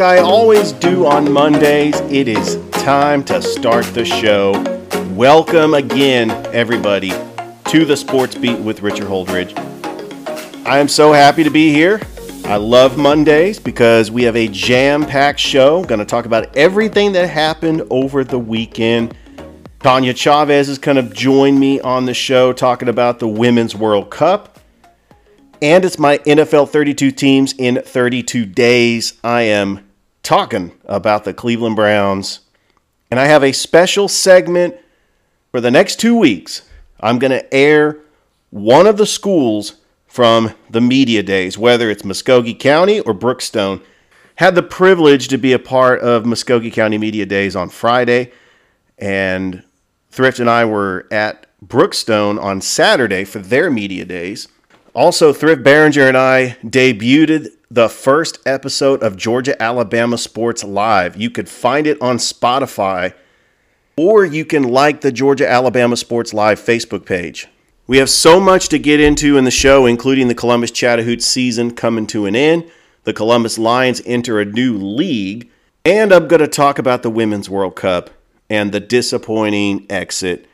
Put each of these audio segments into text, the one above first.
Like I always do on Mondays, it is time to start the show. Welcome again, everybody, to the Sports Beat with Richard Holdridge. I am so happy to be here. I love Mondays because we have a jam packed show. Going to talk about everything that happened over the weekend. Taña Chavez is going to join me on the show talking about the Women's World Cup. And it's my NFL 32 teams in 32 days. I am talking about the Cleveland Browns. And I have a special segment for the next two weeks. I'm going to air one of the schools from the media days, whether it's Muscogee County or Brookstone. Had the privilege to be a part of Muscogee County Media Days on Friday, and Thrift and I were at Brookstone on Saturday for their media days. Also, Thrift Barringer and I debuted the first episode of Georgia Alabama Sports Live. You could find it on Spotify, or you can like the Georgia Alabama Sports Live Facebook page. We have so much to get into in the show, including the Columbus Chattahoochee season coming to an end, the Columbus Lions enter a new league, and I'm going to talk about the Women's World Cup and the disappointing exit.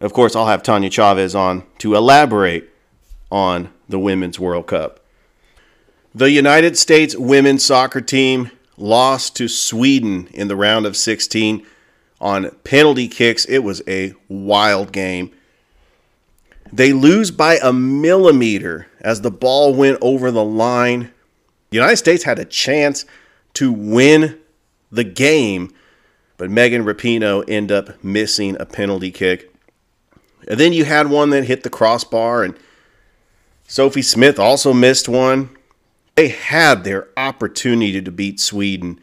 Of course, I'll have Taña Chavez on to elaborate on the Women's World Cup. The United States women's soccer team lost to Sweden in the round of 16 on penalty kicks. It was a wild game. They lose by a millimeter as the ball went over the line. The United States had a chance to win the game but Megan Rapinoe ended up missing a penalty kick. And then you had one that hit the crossbar, and Sophia Smith also missed one. They had their opportunity to beat Sweden.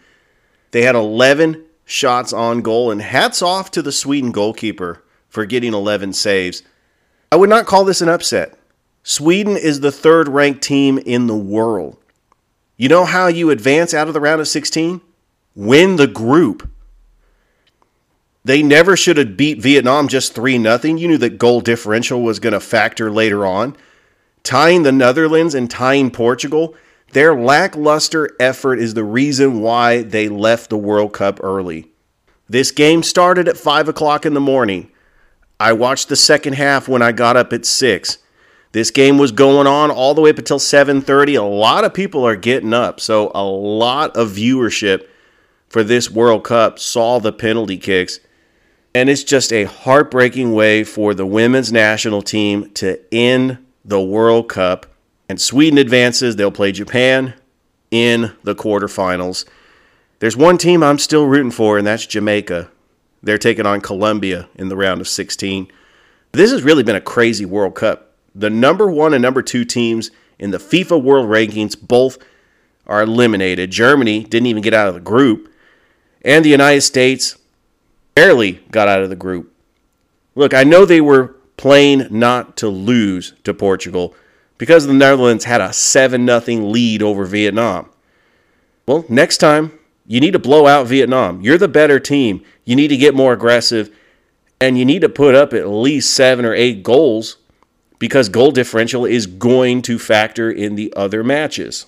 They had 11 shots on goal, and hats off to the Sweden goalkeeper for getting 11 saves. I would not call this an upset. Sweden is the third ranked team in the world. You know how you advance out of the round of 16? Win the group. They never should have beat Vietnam just 3 0. You knew that goal differential was going to factor later on. Tying the Netherlands and tying Portugal, their lackluster effort is the reason why they left the World Cup early. This game started at 5 o'clock in the morning. I watched the second half when I got up at 6. This game was going on all the way up until 7:30. A lot of people are getting up, so a lot of viewership for this World Cup saw the penalty kicks. And it's just a heartbreaking way for the women's national team to end the World Cup. And Sweden advances. They'll play Japan in the quarterfinals. There's one team I'm still rooting for, and that's Jamaica. They're taking on Colombia in the round of 16. This has really been a crazy World Cup. The number one and number two teams in the FIFA World Rankings both are eliminated. Germany didn't even get out of the group. And the United States barely got out of the group. Look, I know they were playing not to lose to Portugal because the Netherlands had a 7 0 lead over Vietnam. Well, next time, you need to blow out Vietnam. You're the better team. You need to get more aggressive and you need to put up at least seven or eight goals because goal differential is going to factor in the other matches.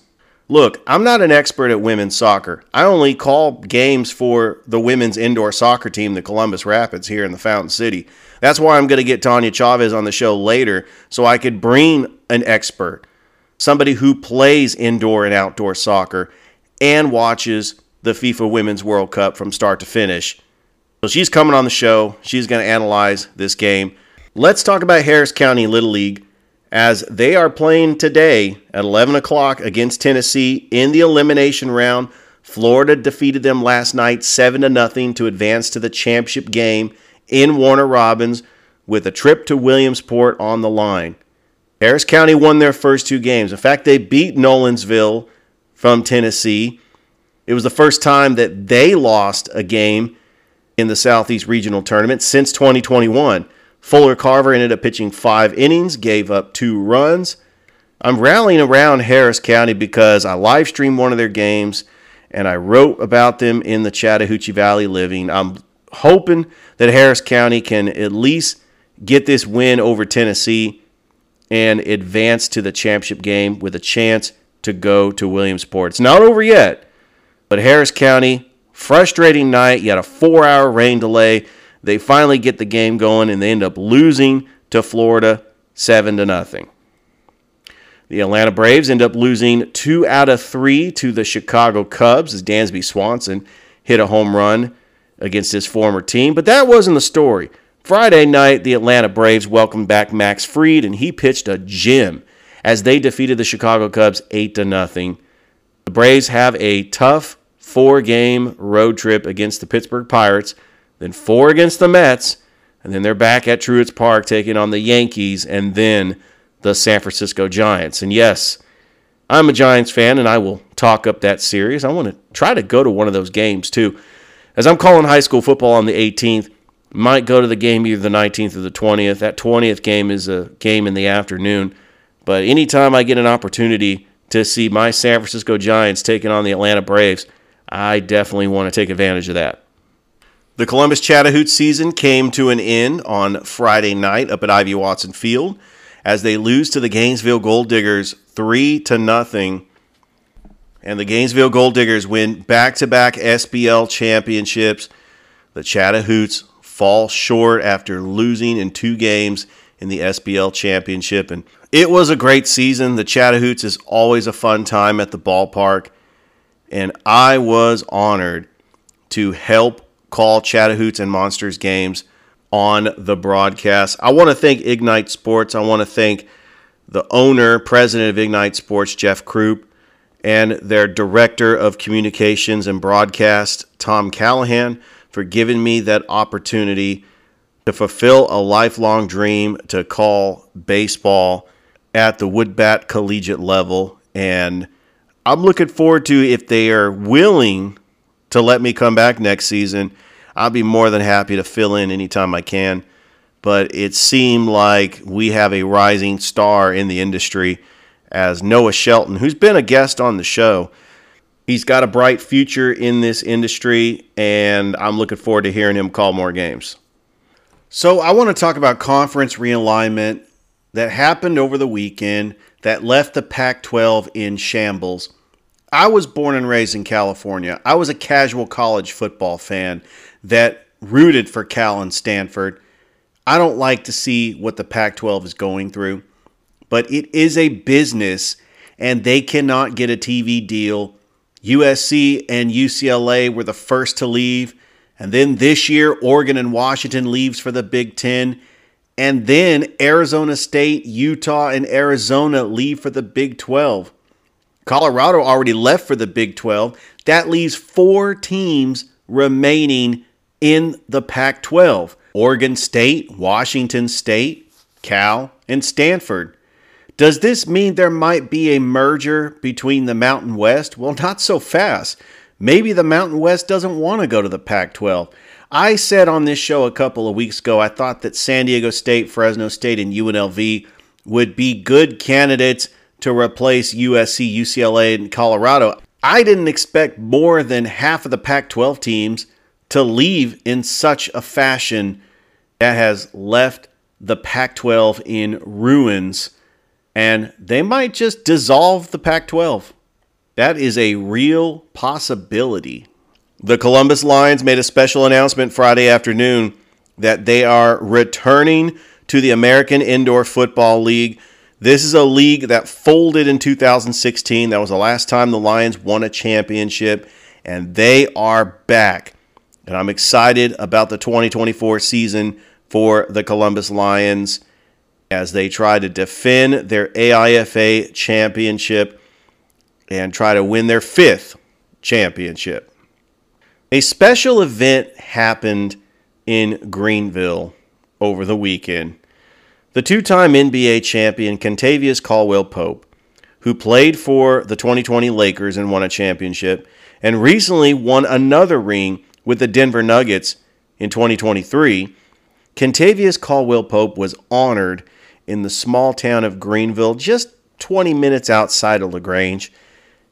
Look, I'm not an expert at women's soccer. I only call games for the women's indoor soccer team, the Columbus Rapids, here in the Fountain City. That's why I'm going to get Taña Chavez on the show later so I could bring an expert, somebody who plays indoor and outdoor soccer and watches the FIFA Women's World Cup from start to finish. So she's coming on the show. She's going to analyze this game. Let's talk about Harris County Little League as they are playing today at 11 o'clock against Tennessee in the elimination round. Florida defeated them last night 7 to nothing to advance to the championship game in Warner Robins with a trip to Williamsport on the line. Harris County won their first two games. In fact, they beat Nolensville from Tennessee. It was the first time that they lost a game in the Southeast Regional Tournament since 2021. Fuller Carver ended up pitching five innings, gave up two runs. I'm rallying around Harris County because I live streamed one of their games and I wrote about them in the Chattahoochee Valley Living. I'm hoping that Harris County can at least get this win over Tennessee and advance to the championship game with a chance to go to Williamsport. It's not over yet, But Harris County, frustrating night. You had a four hour rain delay. They finally get the game going and they end up losing to Florida 7 to nothing. The Atlanta Braves end up losing two out of three to the Chicago Cubs as Dansby Swanson hit a home run against his former team. But that wasn't the story. Friday night, the Atlanta Braves welcomed back Max Fried, and he pitched a gem as they defeated the Chicago Cubs 8 to nothing. The Braves have a tough four game road trip against the Pittsburgh Pirates, then four against the Mets, and then they're back at Truist Park taking on the Yankees and then the San Francisco Giants. And yes, I'm a Giants fan and I will talk up that series. I want to try to go to one of those games too. As I'm calling high school football on the 18th, might go to the game either the 19th or the 20th. That 20th game is a game in the afternoon. But anytime I get an opportunity to see my San Francisco Giants taking on the Atlanta Braves, I definitely want to take advantage of that. The Columbus Chattahoochee season came to an end on Friday night up at Ivy Watson Field as they lose to the Gainesville Gold Diggers 3 to nothing. And the Gainesville Gold Diggers win back-to-back SBL championships. The Chattahoochee fall short after losing in two games in the SBL championship and it was a great season. The Chattahoochee is always a fun time at the ballpark and I was honored to help call Chattahoochee and Monsters games on the broadcast. I want to thank Ignite Sports. I want to thank the owner, president of Ignite Sports, Jeff Krupp, and their director of communications and broadcast, Tom Callahan, for giving me that opportunity to fulfill a lifelong dream to call baseball at the Woodbat collegiate level. And I'm looking forward to if they are willing to let me come back next season. I'll be more than happy to fill in anytime I can. But it seemed like we have a rising star in the industry as Noah Shelton, who's been a guest on the show. He's got a bright future in this industry, and I'm looking forward to hearing him call more games. So, I want to talk about conference realignment that happened over the weekend that left the Pac 12 in shambles. I was born and raised in California. I was a casual college football fan that rooted for Cal and Stanford. I don't like to see what the Pac 12 is going through, but it is a business and they cannot get a TV deal. USC and UCLA were the first to leave. And then this year, Oregon and Washington leaves for the Big Ten. And then Arizona State, Utah, and Arizona leave for the Big 12. Colorado already left for the Big 12. That leaves four teams remaining in the Pac 12 Oregon State, Washington State, Cal, and Stanford. Does this mean there might be a merger between the Mountain West? Well, not so fast. Maybe the Mountain West doesn't want to go to the Pac 12. I said on this show a couple of weeks ago, I thought that San Diego State, Fresno State, and UNLV would be good candidates to replace USC, UCLA, and Colorado. I didn't expect more than half of the Pac 12 teams to leave in such a fashion that has left the Pac 12 in ruins, and they might just dissolve the Pac 12. That is a real possibility. The Columbus Lions made a special announcement Friday afternoon that they are returning to the American Indoor Football League. This is a league that folded in 2016. That was the last time the Lions won a championship, and they are back. And I'm excited about the 2024 season for the Columbus Lions as they try to defend their AIFA championship and try to win their fifth championship. A special event happened in Greenville over the weekend. The two time NBA champion Kentavious Caldwell Pope, who played for the 2020 Lakers and won a championship, and recently won another ring with the Denver Nuggets in 2023, Kentavious Caldwell Pope was honored in the small town of Greenville, just 20 minutes outside of LaGrange,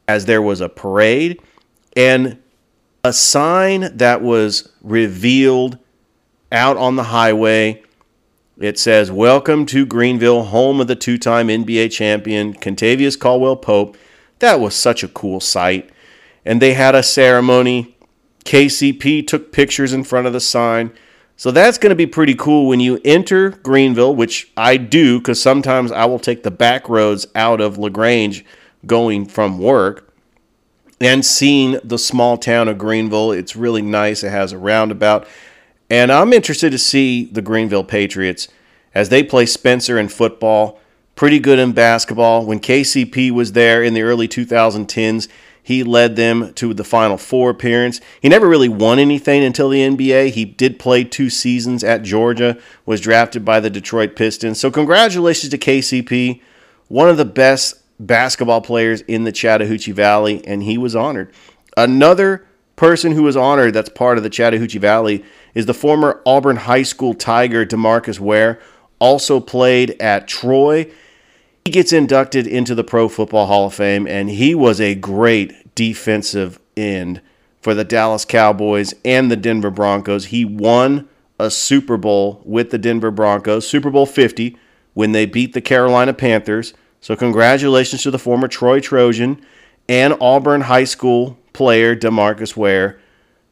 as there was a parade and a sign that was revealed out on the highway. It says, Welcome to Greenville, home of the two time NBA champion, Kentavious Caldwell Pope. That was such a cool sight. and they had a ceremony. KCP took pictures in front of the sign. So that's going to be pretty cool when you enter Greenville, which I do because sometimes I will take the back roads out of LaGrange going from work and seeing the small town of Greenville. It's really nice. It has a roundabout. And I'm interested to see the Greenville Patriots as they play Spencer in football, pretty good in basketball. When KCP was there in the early 2010s, he led them to the Final Four appearance. He never really won anything until the NBA. He did play two seasons at Georgia, was drafted by the Detroit Pistons. So, congratulations to KCP, one of the best basketball players in the Chattahoochee Valley, and he was honored. Another person who was honored that's part of the Chattahoochee Valley is the former Auburn High School Tiger Demarcus Ware, also played at Troy he gets inducted into the Pro Football Hall of Fame, and he was a great defensive end for the Dallas Cowboys and the Denver Broncos. He won a Super Bowl with the Denver Broncos, Super Bowl 50, when they beat the Carolina Panthers. So, congratulations to the former Troy Trojan and Auburn High School player Demarcus Ware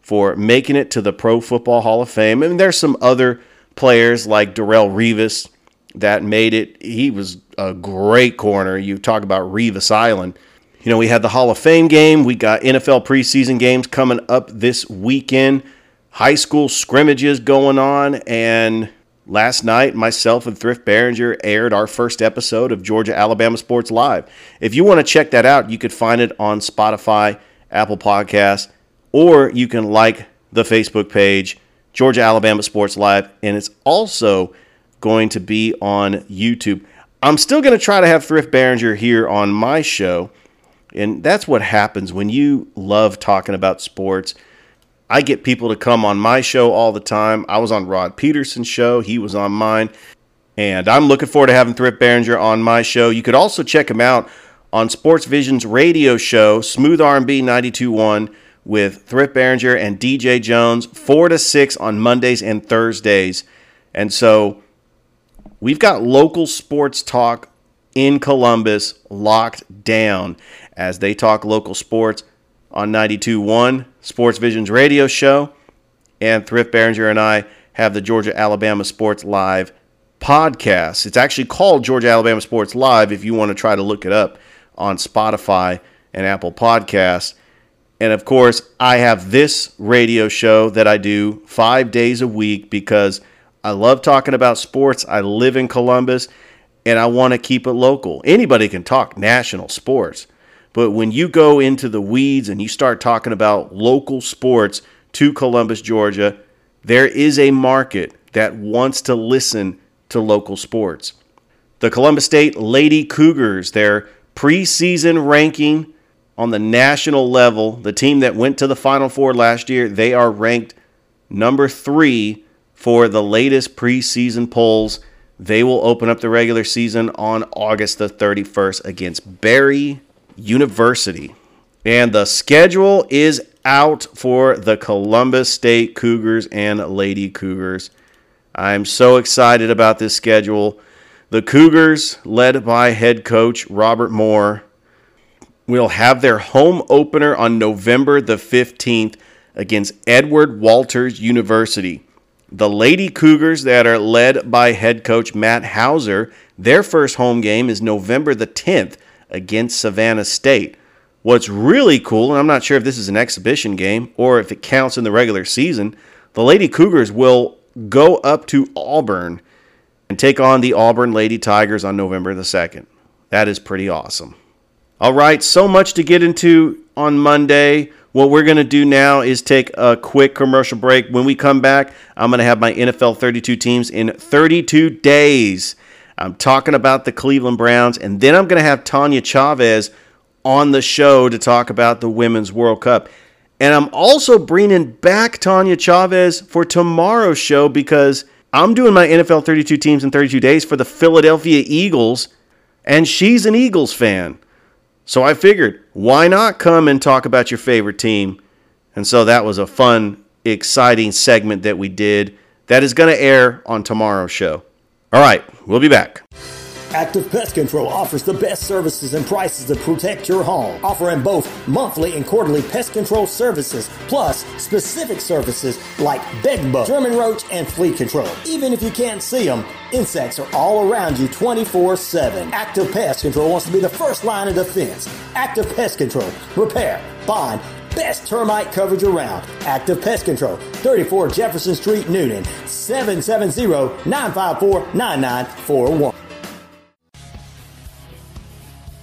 for making it to the Pro Football Hall of Fame. I mean, there's some other players like Darrelle Revis that made it. He was a great corner. You talk about Revis Island. You know, we had the Hall of Fame game. We got NFL preseason games coming up this weekend. High school scrimmages going on. And last night, myself and Thrift Barringer aired our first episode of Georgia Alabama Sports Live. If you want to check that out, you could find it on Spotify, Apple Podcasts, or you can like the Facebook page, Georgia Alabama Sports Live. And it's also going to be on YouTube. I'm still going to try to have Thrift Barringer here on my show. And that's what happens when you love talking about sports. I get people to come on my show all the time. I was on Rod Peterson's show, he was on mine. And I'm looking forward to having Thrift Barringer on my show. You could also check him out on Sports Vision's radio show, Smooth R&B 92.1 with Thrift Barringer and DJ Jones, 4 to 6 on Mondays and Thursdays. And so We've got local sports talk in Columbus locked down as they talk local sports on 92.1 Sports Vision's radio show. And Thrift Barringer and I have the Georgia Alabama Sports Live podcast. It's actually called Georgia Alabama Sports Live if you want to try to look it up on Spotify and Apple Podcasts. And of course, I have this radio show that I do five days a week because – I love talking about sports. I live in Columbus and I want to keep it local. Anybody can talk national sports, but when you go into the weeds and you start talking about local sports to Columbus, Georgia, there is a market that wants to listen to local sports. The Columbus State Lady Cougars, their preseason ranking on the national level, the team that went to the Final Four last year, they are ranked number three for the latest preseason polls. They will open up the regular season on August the 31st against Berry University. And the schedule is out for the Columbus State Cougars and Lady Cougars. I'm so excited about this schedule. The Cougars, led by head coach Robert Moore, will have their home opener on November the 15th against Edward Walters University. The Lady Cougars, that are led by head coach Matt Hauser, their first home game is November the 10th against Savannah State. What's really cool, and I'm not sure if this is an exhibition game or if it counts in the regular season, the Lady Cougars will go up to Auburn and take on the Auburn Lady Tigers on November the 2nd. That is pretty awesome. All right, so much to get into on Monday. What we're going to do now is take a quick commercial break. When we come back, I'm going to have my NFL 32 teams in 32 days. I'm talking about the Cleveland Browns, and then I'm going to have Taña Chavez on the show to talk about the Women's World Cup. And I'm also bringing back Taña Chavez for tomorrow's show because I'm doing my NFL 32 teams in 32 days for the Philadelphia Eagles, and she's an Eagles fan. So I figured, why not come and talk about your favorite team? And so that was a fun, exciting segment that we did that is going to air on tomorrow's show. All right, we'll be back. Active Pest Control offers the best services and prices to protect your home, offering both monthly and quarterly pest control services, plus specific services like bed bug, German roach, and flea control. Even if you can't see them, insects are all around you 24 7. Active Pest Control wants to be the first line of defense. Active Pest Control, repair, bond, best termite coverage around. Active Pest Control, 34 Jefferson Street, Newnan, 770 954 9941.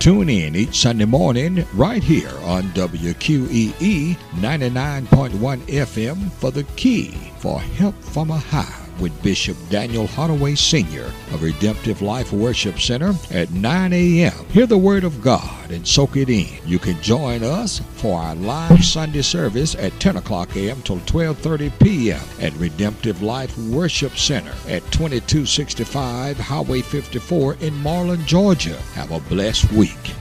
Tune in each Sunday morning right here on WQEE 99.1 FM for the key for help from a high with Bishop Daniel Holloway Sr. of Redemptive Life Worship Center at 9 a.m. Hear the Word of God and soak it in. You can join us for our live Sunday service at 10 o'clock a.m. till 12.30 p.m. at Redemptive Life Worship Center at 2265 Highway 54 in Marlin, Georgia. Have a blessed week.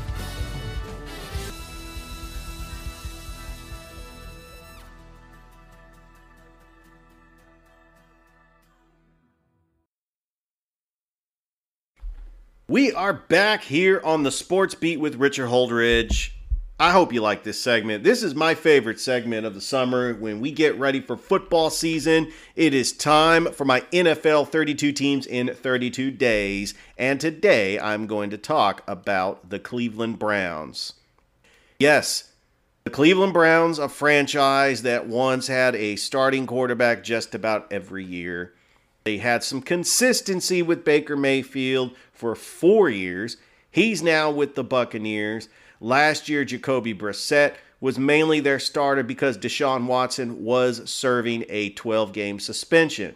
We are back here on the Sports Beat with Richard Holdridge. I hope you like this segment. This is my favorite segment of the summer. When we get ready for football season, it is time for my NFL 32 teams in 32 days. And today I'm going to talk about the Cleveland Browns. Yes, the Cleveland Browns, a franchise that once had a starting quarterback just about every year. They had some consistency with Baker Mayfield for four years. He's now with the Buccaneers. Last year, Jacoby Brissett was mainly their starter because Deshaun Watson was serving a 12 game suspension.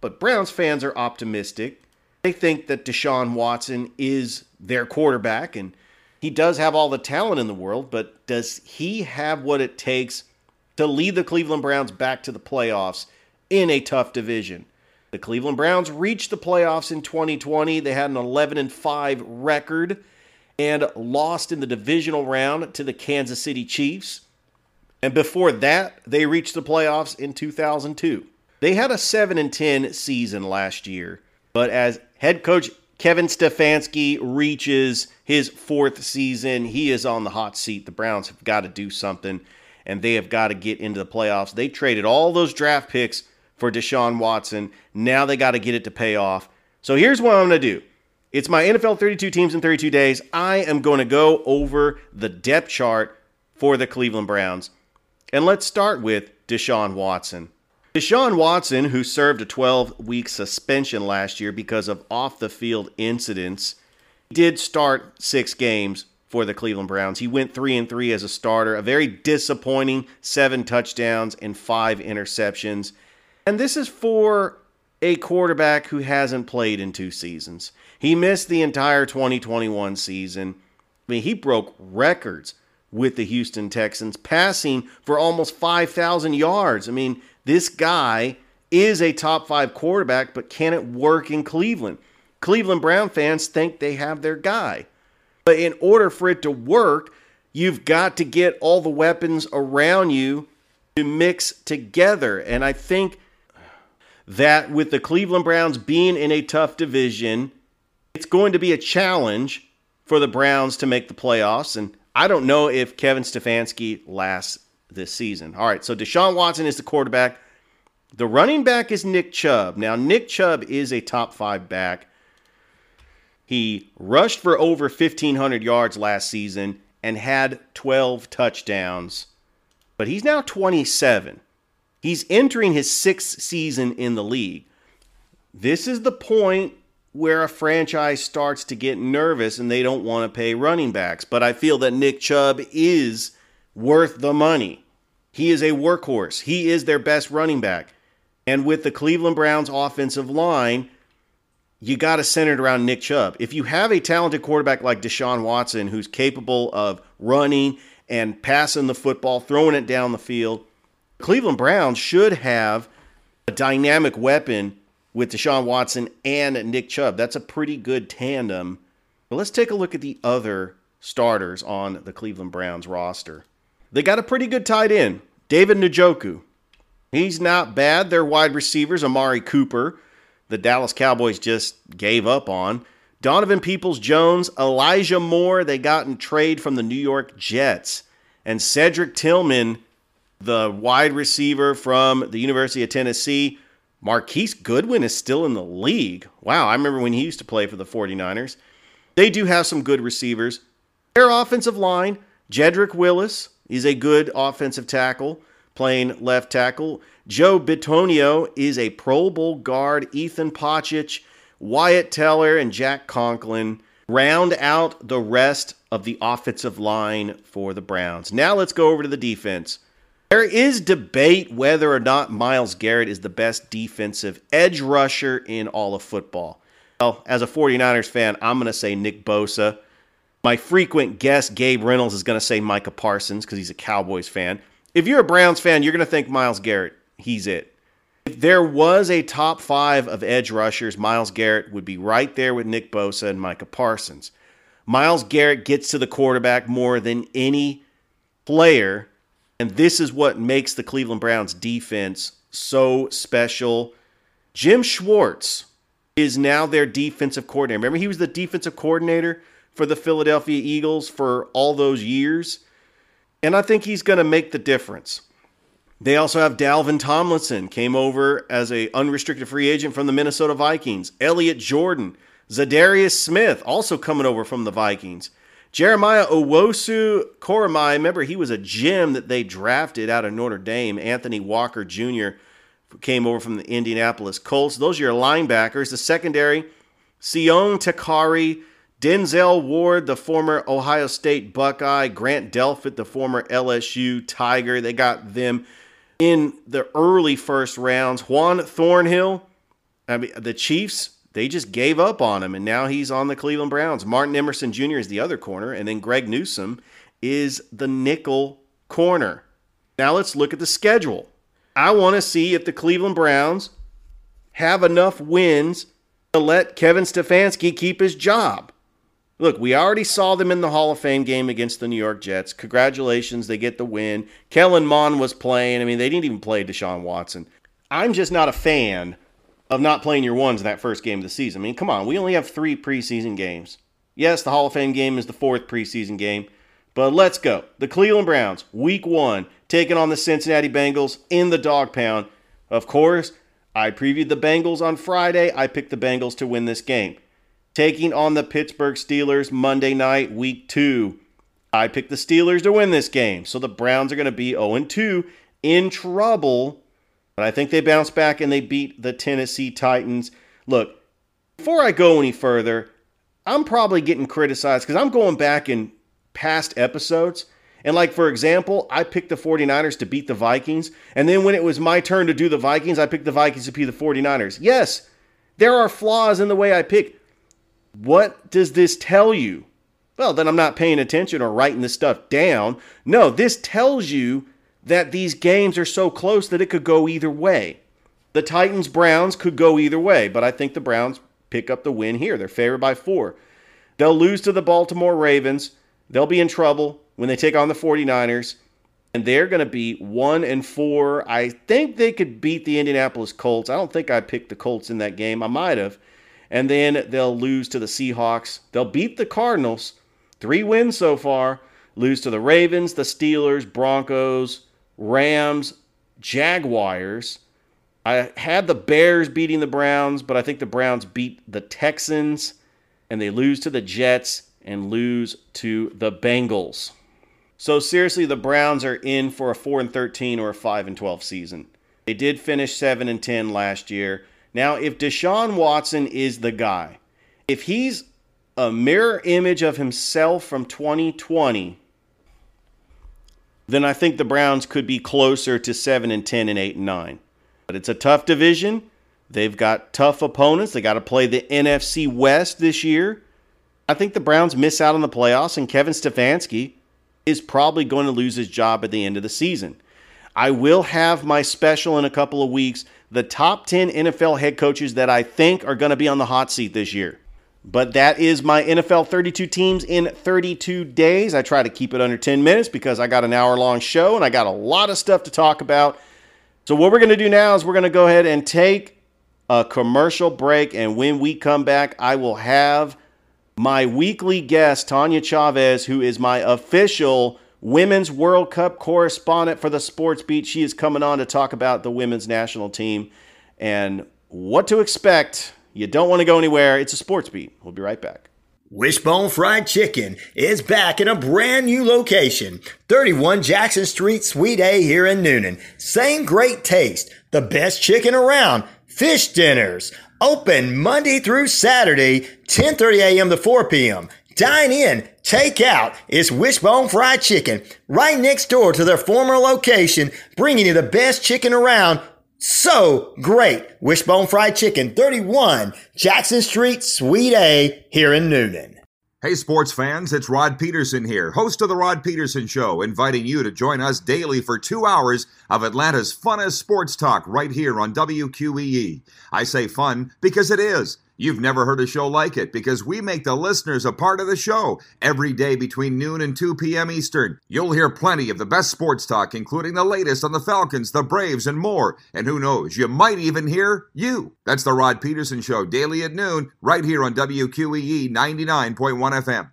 But Browns fans are optimistic. They think that Deshaun Watson is their quarterback and he does have all the talent in the world, but does he have what it takes to lead the Cleveland Browns back to the playoffs in a tough division? The Cleveland Browns reached the playoffs in 2020. They had an 11 and 5 record and lost in the divisional round to the Kansas City Chiefs. And before that, they reached the playoffs in 2002. They had a 7 and 10 season last year, but as head coach Kevin Stefanski reaches his fourth season, he is on the hot seat. The Browns have got to do something and they have got to get into the playoffs. They traded all those draft picks for Deshaun Watson. Now they got to get it to pay off. So here's what I'm going to do. It's my NFL 32 teams in 32 days. I am going to go over the depth chart for the Cleveland Browns. And let's start with Deshaun Watson. Deshaun Watson, who served a 12 week suspension last year because of off the field incidents, did start six games for the Cleveland Browns. He went 3 and 3 as a starter, a very disappointing 7 touchdowns and 5 interceptions. And this is for a quarterback who hasn't played in two seasons. He missed the entire 2021 season. I mean, he broke records with the Houston Texans, passing for almost 5,000 yards. I mean, this guy is a top five quarterback, but can it work in Cleveland? Cleveland Brown fans think they have their guy. But in order for it to work, you've got to get all the weapons around you to mix together. And I think that with the Cleveland Browns being in a tough division, it's going to be a challenge for the Browns to make the playoffs. And I don't know if Kevin Stefanski lasts this season. All right, so Deshaun Watson is the quarterback. The running back is Nick Chubb. Now, Nick Chubb is a top five back. He rushed for over 1,500 yards last season and had 12 touchdowns, but he's now 27. He's entering his sixth season in the league. This is the point where a franchise starts to get nervous and they don't want to pay running backs. But I feel that Nick Chubb is worth the money. He is a workhorse, he is their best running back. And with the Cleveland Browns offensive line, you got to center it around Nick Chubb. If you have a talented quarterback like Deshaun Watson who's capable of running and passing the football, throwing it down the field, Cleveland Browns should have a dynamic weapon with Deshaun Watson and Nick Chubb. That's a pretty good tandem. But let's take a look at the other starters on the Cleveland Browns roster. They got a pretty good tight end, David Njoku. He's not bad. Their wide receivers, Amari Cooper, the Dallas Cowboys just gave up on. Donovan Peoples Jones, Elijah Moore, they got in trade from the New York Jets. And Cedric Tillman, the wide receiver from the University of Tennessee. Marquise Goodwin is still in the league. Wow, I remember when he used to play for the 49ers. They do have some good receivers. Their offensive line, Jedrick Wills is a good offensive tackle, playing left tackle. Joe Bitonio is a Pro Bowl guard. Ethan Pocic, Wyatt Teller, and Jack Conklin round out the rest of the offensive line for the Browns. Now let's go over to the defense. There is debate whether or not Myles Garrett is the best defensive edge rusher in all of football. Well, as a 49ers fan, I'm going to say Nick Bosa. My frequent guest, Gabe Reynolds, is going to say Micah Parsons because he's a Cowboys fan. If you're a Browns fan, you're going to think Myles Garrett he's it. If there was a top five of edge rushers, Myles Garrett would be right there with Nick Bosa and Micah Parsons. Myles Garrett gets to the quarterback more than any player, and this is what makes the Cleveland Browns defense so special. Jim Schwartz is now their defensive coordinator. Remember, he was the defensive coordinator for the Philadelphia Eagles for all those years. And I think he's going to make the difference. They also have Dalvin Tomlinson, came over as a unrestricted free agent from the Minnesota Vikings. Elliot Jordan, Za'Darius Smith, also coming over from the Vikings. Jeremiah Owusu Koramoah, remember he was a gem that they drafted out of Notre Dame. Anthony Walker Jr. came over from the Indianapolis Colts. Those are your linebackers. The secondary, Sione Takari, Denzel Ward, the former Ohio State Buckeye, Grant Delpit, the former LSU Tiger. They got them in the early first rounds. Juan Thornhill, I mean, the Chiefs, they just gave up on him, and now he's on the Cleveland Browns. Martin Emerson Jr. is the other corner, and then Greg Newsome is the nickel corner. Now let's look at the schedule. I want to see if the Cleveland Browns have enough wins to let Kevin Stefanski keep his job. Look, we already saw them in the Hall of Fame game against the New York Jets. Congratulations, they get the win. Kellen Mond was playing. I mean, they didn't even play Deshaun Watson. I'm just not a fan of not playing your ones in that first game of the season. I mean, come on, we only have three preseason games. Yes, the Hall of Fame game is the fourth preseason game, but let's go. The Cleveland Browns, week one, taking on the Cincinnati Bengals in the dog pound. Of course, I previewed the Bengals on Friday. I picked the Bengals to win this game taking on the Pittsburgh Steelers Monday night, week two. I picked the Steelers to win this game. So the Browns are going to be 0 2 in trouble. But I think they bounce back and they beat the Tennessee Titans. Look, before I go any further, I'm probably getting criticized because I'm going back in past episodes. And, like, for example, I picked the 49ers to beat the Vikings. And then when it was my turn to do the Vikings, I picked the Vikings to beat the 49ers. Yes, there are flaws in the way I pick. What does this tell you? Well, that I'm not paying attention or writing this stuff down. No, this tells you that these games are so close that it could go either way. The Titans Browns could go either way, but I think the Browns pick up the win here. They're favored by four. They'll lose to the Baltimore Ravens. They'll be in trouble when they take on the 49ers. And they're going to be one and four. I think they could beat the Indianapolis Colts. I don't think I picked the Colts in that game. I might have and then they'll lose to the Seahawks. They'll beat the Cardinals, three wins so far, lose to the Ravens, the Steelers, Broncos, Rams, Jaguars. I had the Bears beating the Browns, but I think the Browns beat the Texans and they lose to the Jets and lose to the Bengals. So seriously, the Browns are in for a 4 and 13 or a 5 and 12 season. They did finish 7 and 10 last year. Now, if Deshaun Watson is the guy, if he's a mirror image of himself from 2020, then I think the Browns could be closer to 7 and 10 and 8 and 9. But it's a tough division. They've got tough opponents. They got to play the NFC West this year. I think the Browns miss out on the playoffs, and Kevin Stefanski is probably going to lose his job at the end of the season. I will have my special in a couple of weeks the top 10 NFL head coaches that I think are going to be on the hot seat this year. But that is my NFL 32 teams in 32 days. I try to keep it under 10 minutes because I got an hour long show and I got a lot of stuff to talk about. So, what we're going to do now is we're going to go ahead and take a commercial break. And when we come back, I will have my weekly guest, Taña Chavez, who is my official Women's World Cup correspondent for the Sports Beat. She is coming on to talk about the women's national team and what to expect. You don't want to go anywhere. It's a Sports Beat. We'll be right back. Wishbone Fried Chicken is back in a brand new location, 31 Jackson Street, Suite A here in Newnan. Same great taste, the best chicken around, fish dinners, open Monday through Saturday, 10:30 a.m. to 4 p.m. Dine in, take out. It's Wishbone Fried Chicken, right next door to their former location, bringing you the best chicken around. So great. Wishbone Fried Chicken, 31 Jackson Street, Suite A, here in Newnan. Hey, sports fans, it's Rod Peterson here, host of The Rod Peterson Show, inviting you to join us daily for two hours of Atlanta's funnest sports talk right here on WQEE. I say fun because it is. You've never heard a show like it because we make the listeners a part of the show every day between noon and 2 p.m. Eastern. You'll hear plenty of the best sports talk, including the latest on the Falcons, the Braves, and more. And who knows, you might even hear you. That's the Rod Peterson Show, daily at noon, right here on WQEE 99.1 FM.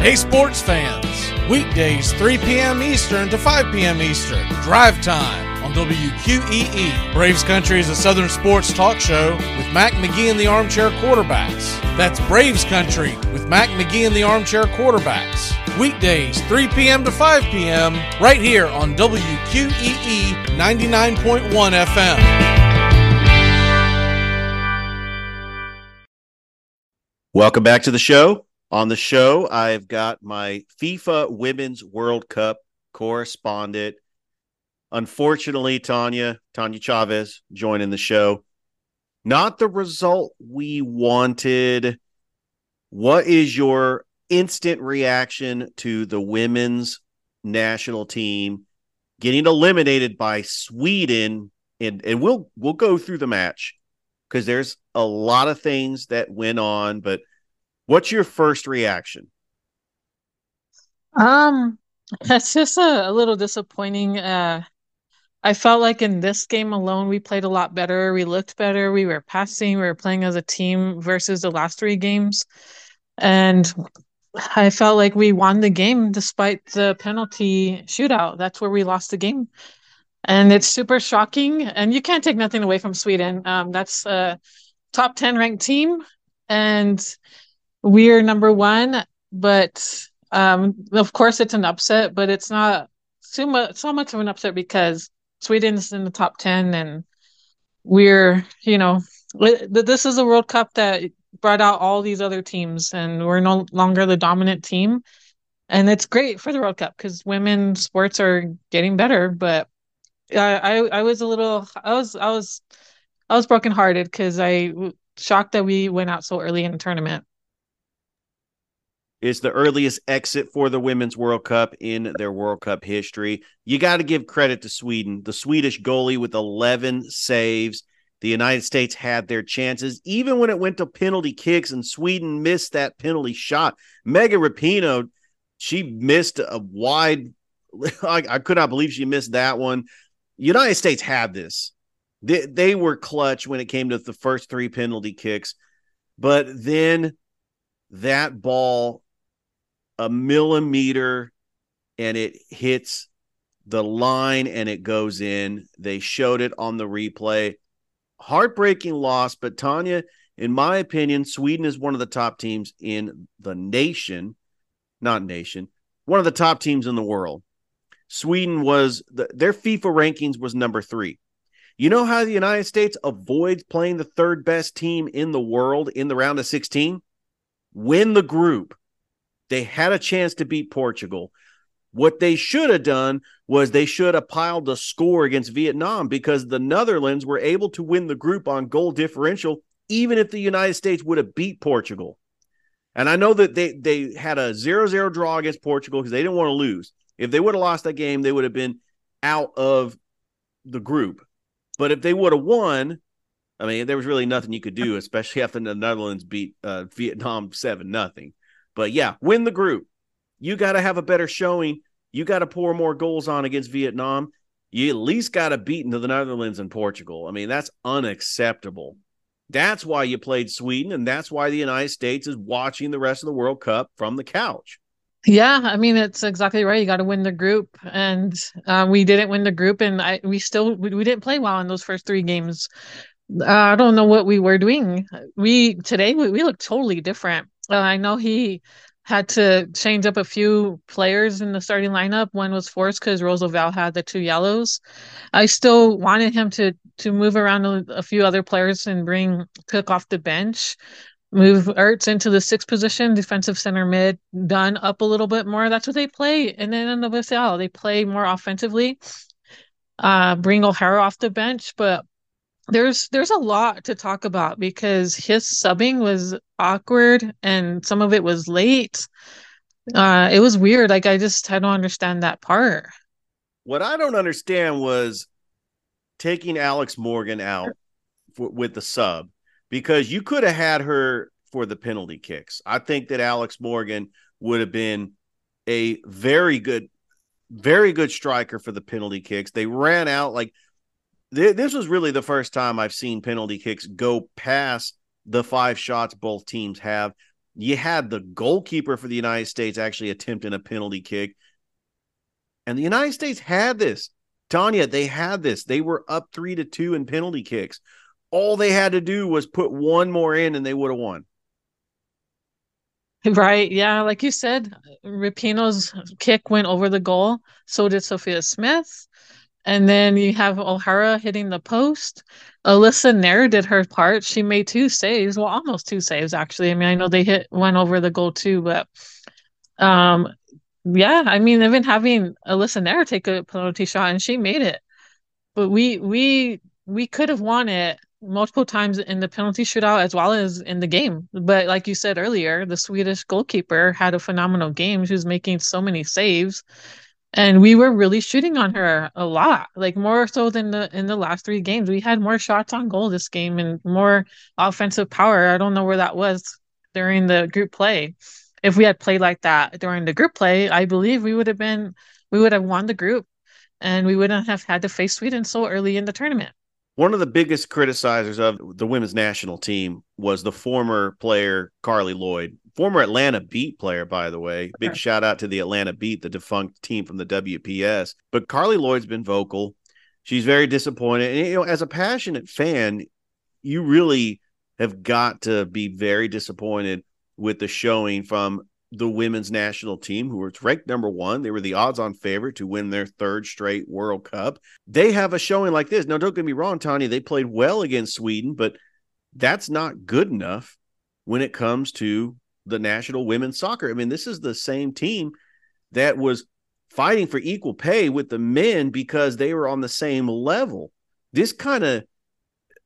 Hey, sports fans. Weekdays, 3 p.m. Eastern to 5 p.m. Eastern. Drive time on WQEE. Braves Country is a Southern sports talk show with Mac McGee and the Armchair Quarterbacks. That's Braves Country with Mac McGee and the Armchair Quarterbacks. Weekdays, 3 p.m. to 5 p.m. right here on WQEE 99.1 FM. Welcome back to the show. On the show, I've got my FIFA Women's World Cup correspondent, Unfortunately, Taña, Taña Chavez joining the show. Not the result we wanted. What is your instant reaction to the women's national team getting eliminated by Sweden? And and we'll we'll go through the match because there's a lot of things that went on, but what's your first reaction? Um, that's just a, a little disappointing. Uh, I felt like in this game alone, we played a lot better. We looked better. We were passing. We were playing as a team versus the last three games. And I felt like we won the game despite the penalty shootout. That's where we lost the game. And it's super shocking. And you can't take nothing away from Sweden. Um, that's a top 10 ranked team. And we're number one. But um, of course, it's an upset, but it's not too much, so much of an upset because Sweden's in the top 10 and we're, you know, this is a World Cup that brought out all these other teams and we're no longer the dominant team. And it's great for the World Cup because women sports are getting better. But I, I, I was a little, I was, I was, I was brokenhearted because I shocked that we went out so early in the tournament is the earliest exit for the Women's World Cup in their World Cup history. You got to give credit to Sweden. The Swedish goalie with 11 saves. The United States had their chances, even when it went to penalty kicks, and Sweden missed that penalty shot. Megan Rapinoe, she missed a wide. I, I could not believe she missed that one. United States had this. They, they were clutch when it came to the first three penalty kicks, but then that ball a millimeter and it hits the line and it goes in. They showed it on the replay. Heartbreaking loss, but Taña, in my opinion, Sweden is one of the top teams in the nation, not nation, one of the top teams in the world. Sweden was the, their FIFA rankings was number three. You know how the United States avoids playing the third best team in the world in the round of 16? Win the group. They had a chance to beat Portugal. What they should have done was they should have piled the score against Vietnam because the Netherlands were able to win the group on goal differential, even if the United States would have beat Portugal. And I know that they they had a 0-0 draw against Portugal because they didn't want to lose. If they would have lost that game, they would have been out of the group. But if they would have won, I mean, there was really nothing you could do, especially after the Netherlands beat uh, Vietnam seven nothing. But yeah, win the group you got to have a better showing. You got to pour more goals on against Vietnam. You at least got to beat into the Netherlands and Portugal. I mean, that's unacceptable. That's why you played Sweden, and that's why the United States is watching the rest of the World Cup from the couch. Yeah, I mean it's exactly right. You got to win the group, and uh, we didn't win the group, and I we still we, we didn't play well in those first three games. Uh, I don't know what we were doing. We today we, we look totally different. Uh, I know he had to change up a few players in the starting lineup. One was forced because Rose Lavelle had the two yellows. I still wanted him to to move around a, a few other players and bring Cook off the bench, move Ertz into the sixth position, defensive center mid, done up a little bit more. That's what they play. And then in the WSL, they play more offensively. Uh, bring O'Hara off the bench, but there's there's a lot to talk about because his subbing was awkward and some of it was late. Uh, it was weird. Like I just I don't understand that part. What I don't understand was taking Alex Morgan out for, with the sub because you could have had her for the penalty kicks. I think that Alex Morgan would have been a very good, very good striker for the penalty kicks. They ran out like th- this was really the first time I've seen penalty kicks go past the five shots both teams have. You had the goalkeeper for the United States actually attempting a penalty kick. And the United States had this. Taña, they had this. They were up three to two in penalty kicks. All they had to do was put one more in and they would have won. Right. Yeah. Like you said, Rapinoe's kick went over the goal. So did Sophia Smith. And then you have O'Hara hitting the post. Alyssa Naeher did her part. She made two saves. Well, almost two saves, actually. I mean, I know they hit one over the goal too, but um, yeah, I mean, even having Alyssa Naeher take a penalty shot and she made it. But we we we could have won it multiple times in the penalty shootout as well as in the game. But like you said earlier, the Swedish goalkeeper had a phenomenal game. She was making so many saves and we were really shooting on her a lot like more so than the in the last three games. We had more shots on goal this game and more offensive power. I don't know where that was during the group play. If we had played like that during the group play i believe we would have been we would have won the group and we wouldn't have had to face sweden so early in the tournament. One of the biggest criticizers of the women's national team was the former player Carli Lloyd former Atlanta Beat player, by the way. Big shout out to the Atlanta Beat, the defunct team from the WPS. But Carli Lloyd's been vocal. She's very disappointed. And, you know, as a passionate fan, you really have got to be very disappointed with the showing from the women's national team, who were ranked number one. They were the odds on favorite to win their third straight World Cup. They have a showing like this. Now, don't get me wrong, Taña, they played well against Sweden, but that's not good enough when it comes to the national women's soccer. I mean, this is the same team that was fighting for equal pay with the men because they were on the same level. This kind of,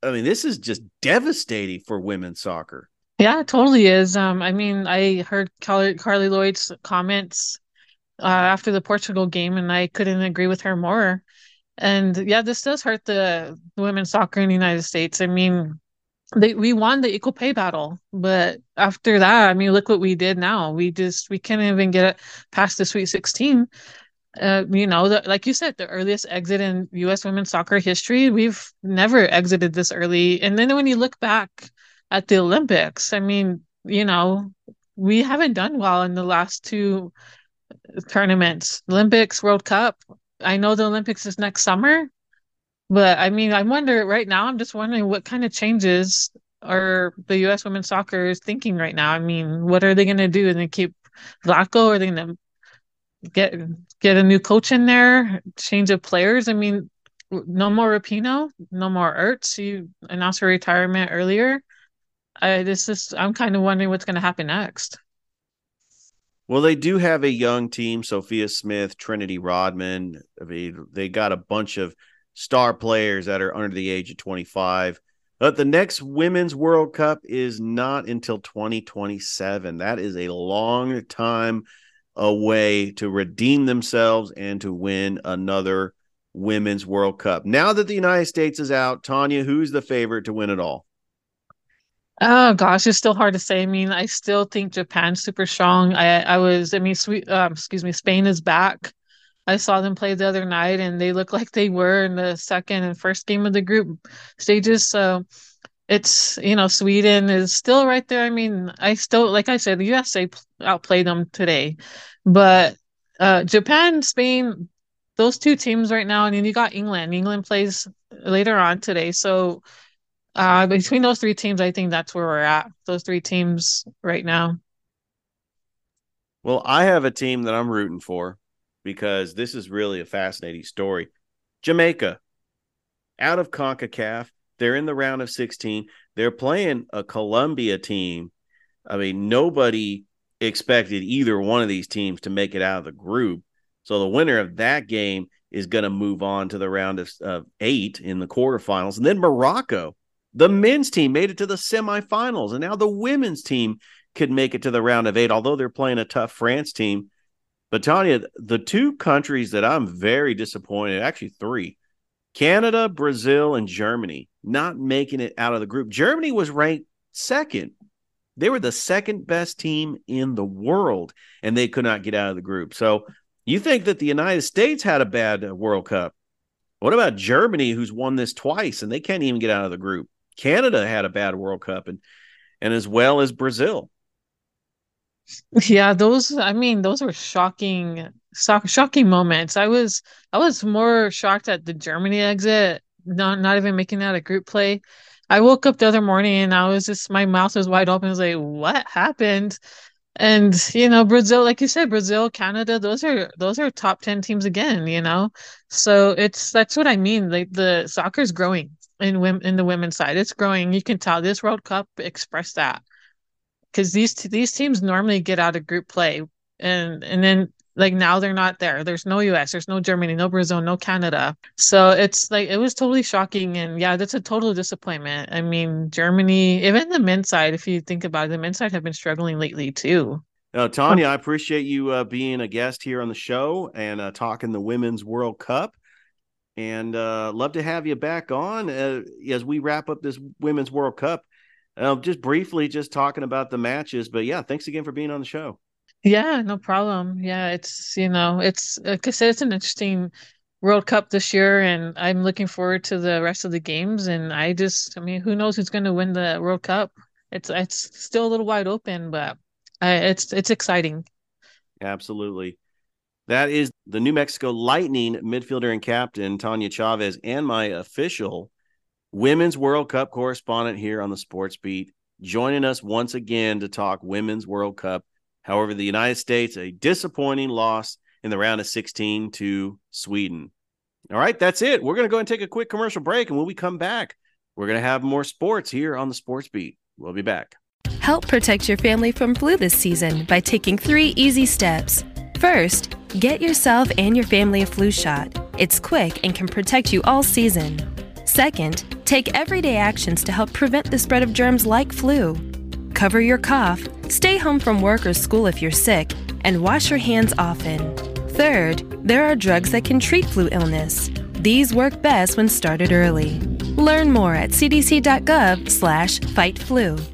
I mean, this is just devastating for women's soccer. Yeah, it totally is. Um, I mean, I heard Carly, Carli Lloyd's comments uh, after the Portugal game, and I couldn't agree with her more. And yeah, this does hurt the women's soccer in the United States. I mean, they we won the equal pay battle but after that i mean look what we did now. We just we can't even get past the sweet 16 uh, you know the, like you said the earliest exit in us women's soccer history we've never exited this early. And then when you look back at the olympics i mean you know we haven't done well in the last two tournaments. Olympics world cup. I know the Olympics is next summer, but I mean, I wonder right now, I'm just wondering what kind of changes are the U.S. women's soccer is thinking right now. I mean, what are they going to do? And they keep Vlatko? Are they going to get get a new coach in there? Change of players? I mean, no more Rapinoe, no more Ertz. You announced her retirement earlier. I this is I'm kind of wondering what's going to happen next. Well, they do have a young team: Sophia Smith, Trinity Rodman. I mean, they got a bunch of star players that are under the age of 25. But the next Women's World Cup is not until 2027. That is a long time away to redeem themselves and to win another Women's World Cup. Now that the United States is out, Taña, who's the favorite to win it all? Oh gosh, it's still hard to say. I mean, I still think Japan's super strong. I I was, I mean, sweet, um, excuse me, Spain is back. I saw them play the other night, and they look like they were in the second and first game of the group stages. So it's you know, Sweden is still right there. I mean, I still like I said, the USA outplayed them today, but uh, Japan, Spain, those two teams right now, and then you got England. England plays later on today, so uh, between those three teams, I think that's where we're at. Those three teams right now. Well, I have a team that I'm rooting for because this is really a fascinating story. Jamaica, out of CONCACAF, they're in the round of 16. They're playing a Colombia team. I mean, nobody expected either one of these teams to make it out of the group. So the winner of that game is going to move on to the round of, of eight in the quarterfinals. And then Morocco, the men's team made it to the semifinals, and now the women's team could make it to the round of eight, although they're playing a tough France team. But Taña, the two countries that I'm very disappointed, actually three, Canada, Brazil, and Germany, not making it out of the group. Germany was ranked second. They were the second best team in the world, and they could not get out of the group. So you think that the United States had a bad uh, World Cup? What about Germany, who's won this twice and they can't even get out of the group? Canada had a bad World Cup and and as well as Brazil. Yeah, those I mean, those were shocking shocking moments. I was I was more shocked at the Germany exit, not not even making that a group play. I woke up the other morning and I was just my mouth was wide open. I was like, what happened? And you know, Brazil, like you said, Brazil, Canada, those are those are top 10 teams again, you know. So it's that's what I mean. Like the soccer's growing in women in the women's side. It's growing. You can tell this World Cup expressed that because these these teams normally get out of group play, and and then like now they're not there. There's no U.S., there's no Germany, no Brazil, no Canada. So it's like it was totally shocking, and yeah, that's a total disappointment. I mean, Germany, even the men's side, if you think about it, the men's side have been struggling lately too. Uh, Taña, I appreciate you uh, being a guest here on the show and uh, talking the Women's World Cup and uh, love to have you back on uh, as we wrap up this Women's World Cup. Uh, just briefly, just talking about the matches, but yeah, thanks again for being on the show. Yeah, no problem. Yeah, it's you know, it's like I said, it's an interesting World Cup this year, and I'm looking forward to the rest of the games. And I just, I mean, who knows who's going to win the World Cup? It's it's still a little wide open, but I, it's it's exciting. Absolutely. That is the New Mexico Lightning midfielder and captain, Taña Chavez, and my official Women's World Cup correspondent here on the Sports Beat, joining us once again to talk Women's World Cup. However, the United States, a disappointing loss in the round of 16 to Sweden. All right, that's it. We're going to go and take a quick commercial break. And when we come back, we're going to have more sports here on the Sports Beat. We'll be back. Help protect your family from flu this season by taking three easy steps. First, get yourself and your family a flu shot. It's quick and can protect you all season. Second, take everyday actions to help prevent the spread of germs like flu. Cover your cough, stay home from work or school if you're sick, and wash your hands often. Third, there are drugs that can treat flu illness. These work best when started early. Learn more at cdc.gov/fightflu.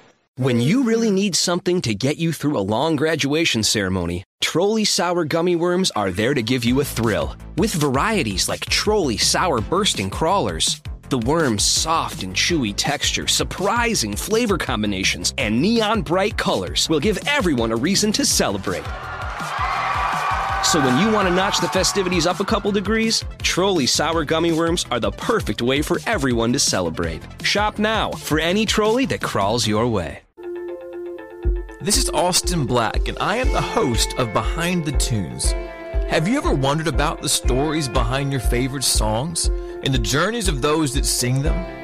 When you really need something to get you through a long graduation ceremony, Trolli Sour Gummy Worms are there to give you a thrill. With varieties like Trolli Sour Bursting Crawlers, the worm's soft and chewy texture, surprising flavor combinations, and neon bright colors will give everyone a reason to celebrate. So when you want to notch the festivities up a couple degrees, Trolli Sour Gummy Worms are the perfect way for everyone to celebrate. Shop now for any trolley that crawls your way. This is Austin Black, and I am the host of Behind the Tunes. Have you ever wondered about the stories behind your favorite songs and the journeys of those that sing them?